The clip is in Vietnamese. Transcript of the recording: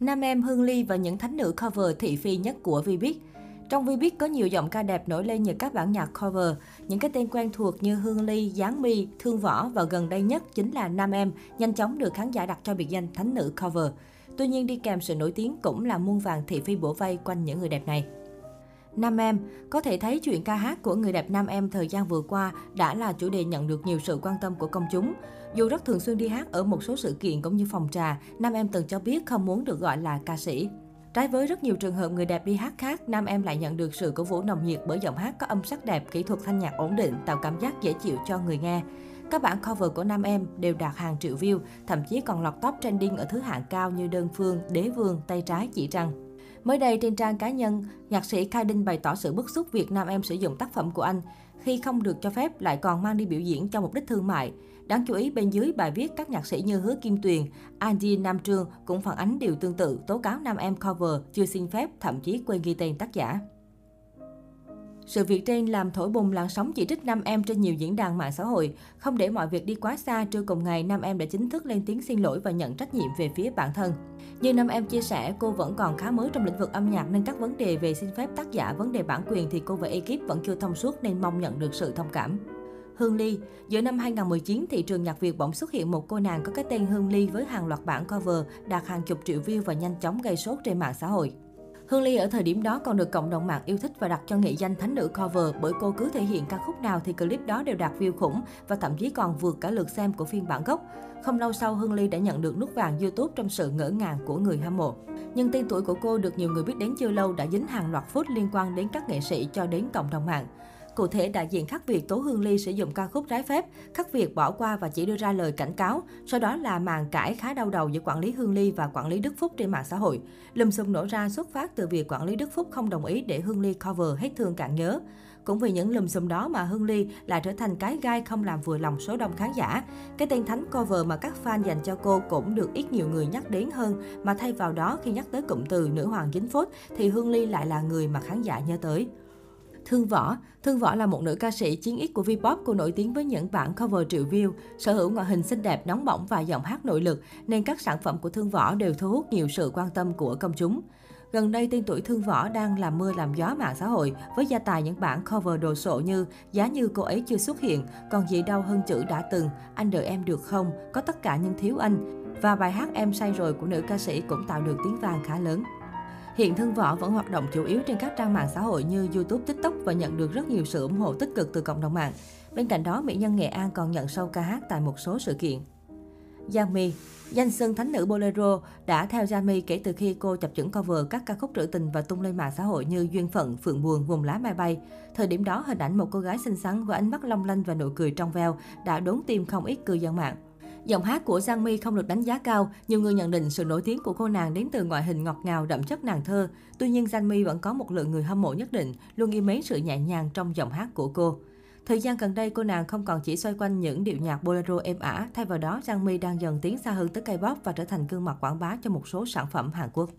Nam em Hương Ly và những thánh nữ cover thị phi nhất của Vbiz. Trong Vbiz có nhiều giọng ca đẹp nổi lên nhờ các bản nhạc cover. Những cái tên quen thuộc như Hương Ly, Giáng My, Thương Võ và gần đây nhất chính là Nam Em, nhanh chóng được khán giả đặt cho biệt danh thánh nữ cover. Tuy nhiên đi kèm sự nổi tiếng cũng là muôn vàng thị phi bổ vây quanh những người đẹp này. Nam Em, có thể thấy chuyện ca hát của người đẹp Nam Em thời gian vừa qua đã là chủ đề nhận được nhiều sự quan tâm của công chúng. Dù rất thường xuyên đi hát ở một số sự kiện cũng như phòng trà, Nam Em từng cho biết không muốn được gọi là ca sĩ. Trái với rất nhiều trường hợp người đẹp đi hát khác, Nam Em lại nhận được sự cổ vũ nồng nhiệt bởi giọng hát có âm sắc đẹp, kỹ thuật thanh nhạc ổn định, tạo cảm giác dễ chịu cho người nghe. Các bản cover của Nam Em đều đạt hàng triệu view, thậm chí còn lọt top trending ở thứ hạng cao như Đơn Phương, Đế Vương, Tay Trái, Chỉ Trăng. Mới đây trên trang cá nhân, nhạc sĩ Khai Đinh bày tỏ sự bức xúc việc nam em sử dụng tác phẩm của anh khi không được cho phép lại còn mang đi biểu diễn cho mục đích thương mại. Đáng chú ý bên dưới bài viết các nhạc sĩ như Hứa Kim Tuyền, Andy Nam Trương cũng phản ánh điều tương tự, tố cáo nam em cover chưa xin phép, thậm chí quên ghi tên tác giả. Sự việc trên làm thổi bùng làn sóng chỉ trích nam em trên nhiều diễn đàn mạng xã hội. Không để mọi việc đi quá xa, trưa cùng ngày, nam em đã chính thức lên tiếng xin lỗi và nhận trách nhiệm về phía bản thân. Như nam em chia sẻ, cô vẫn còn khá mới trong lĩnh vực âm nhạc nên các vấn đề về xin phép tác giả, vấn đề bản quyền thì cô và ekip vẫn chưa thông suốt nên mong nhận được sự thông cảm. Hương Ly Giữa năm 2019, thị trường nhạc Việt bỗng xuất hiện một cô nàng có cái tên Hương Ly với hàng loạt bản cover đạt hàng chục triệu view và nhanh chóng gây sốt trên mạng xã hội. Hương Ly ở thời điểm đó còn được cộng đồng mạng yêu thích và đặt cho nghệ danh thánh nữ cover bởi cô cứ thể hiện ca khúc nào thì clip đó đều đạt view khủng và thậm chí còn vượt cả lượt xem của phiên bản gốc. Không lâu sau, Hương Ly đã nhận được nút vàng YouTube trong sự ngỡ ngàng của người hâm mộ. Nhưng tên tuổi của cô được nhiều người biết đến chưa lâu đã dính hàng loạt phốt liên quan đến các nghệ sĩ cho đến cộng đồng mạng. Cụ thể, đại diện Khắc Việt tố Hương Ly sử dụng ca khúc trái phép, Khắc Việt bỏ qua và chỉ đưa ra lời cảnh cáo. Sau đó là màn cãi khá đau đầu giữa quản lý Hương Ly và quản lý Đức Phúc trên mạng xã hội. Lùm xùm nổ ra xuất phát từ việc quản lý Đức Phúc không đồng ý để Hương Ly cover hết thương cạn nhớ. Cũng vì những lùm xùm đó mà Hương Ly lại trở thành cái gai không làm vừa lòng số đông khán giả. Cái tên thánh cover mà các fan dành cho cô cũng được ít nhiều người nhắc đến hơn, mà thay vào đó khi nhắc tới cụm từ nữ hoàng dính phốt thì Hương Ly lại là người mà khán giả nhớ tới. Thương Võ Thương Võ là một nữ ca sĩ chiến ít của Vpop. Cô nổi tiếng với những bản cover triệu view, sở hữu ngoại hình xinh đẹp, nóng bỏng và giọng hát nội lực, nên các sản phẩm của Thương Võ đều thu hút nhiều sự quan tâm của công chúng. Gần đây, tên tuổi Thương Võ đang làm mưa làm gió mạng xã hội với gia tài những bản cover đồ sộ như Giá như cô ấy chưa xuất hiện, còn gì đau hơn chữ đã từng, anh đợi em được không, có tất cả nhưng thiếu anh. Và bài hát Em say rồi của nữ ca sĩ cũng tạo được tiếng vang khá lớn. Hiện Thương Võ vẫn hoạt động chủ yếu trên các trang mạng xã hội như YouTube, TikTok và nhận được rất nhiều sự ủng hộ tích cực từ cộng đồng mạng. Bên cạnh đó, mỹ nhân Nghệ An còn nhận sâu ca hát tại một số sự kiện. Giang My Danh xưng thánh nữ Bolero đã theo Giang My kể từ khi cô chập chững cover các ca khúc trữ tình và tung lên mạng xã hội như Duyên phận, Phượng buồn, Vùng lá mai bay. Thời điểm đó, hình ảnh một cô gái xinh xắn với ánh mắt long lanh và nụ cười trong veo đã đốn tim không ít cư dân mạng. Giọng hát của Giang My không được đánh giá cao, nhiều người nhận định sự nổi tiếng của cô nàng đến từ ngoại hình ngọt ngào đậm chất nàng thơ. Tuy nhiên Giang My vẫn có một lượng người hâm mộ nhất định, luôn yêu mến sự nhẹ nhàng trong giọng hát của cô. Thời gian gần đây, cô nàng không còn chỉ xoay quanh những điệu nhạc bolero êm ả, thay vào đó Giang My đang dần tiến xa hơn tới K-pop và trở thành gương mặt quảng bá cho một số sản phẩm Hàn Quốc.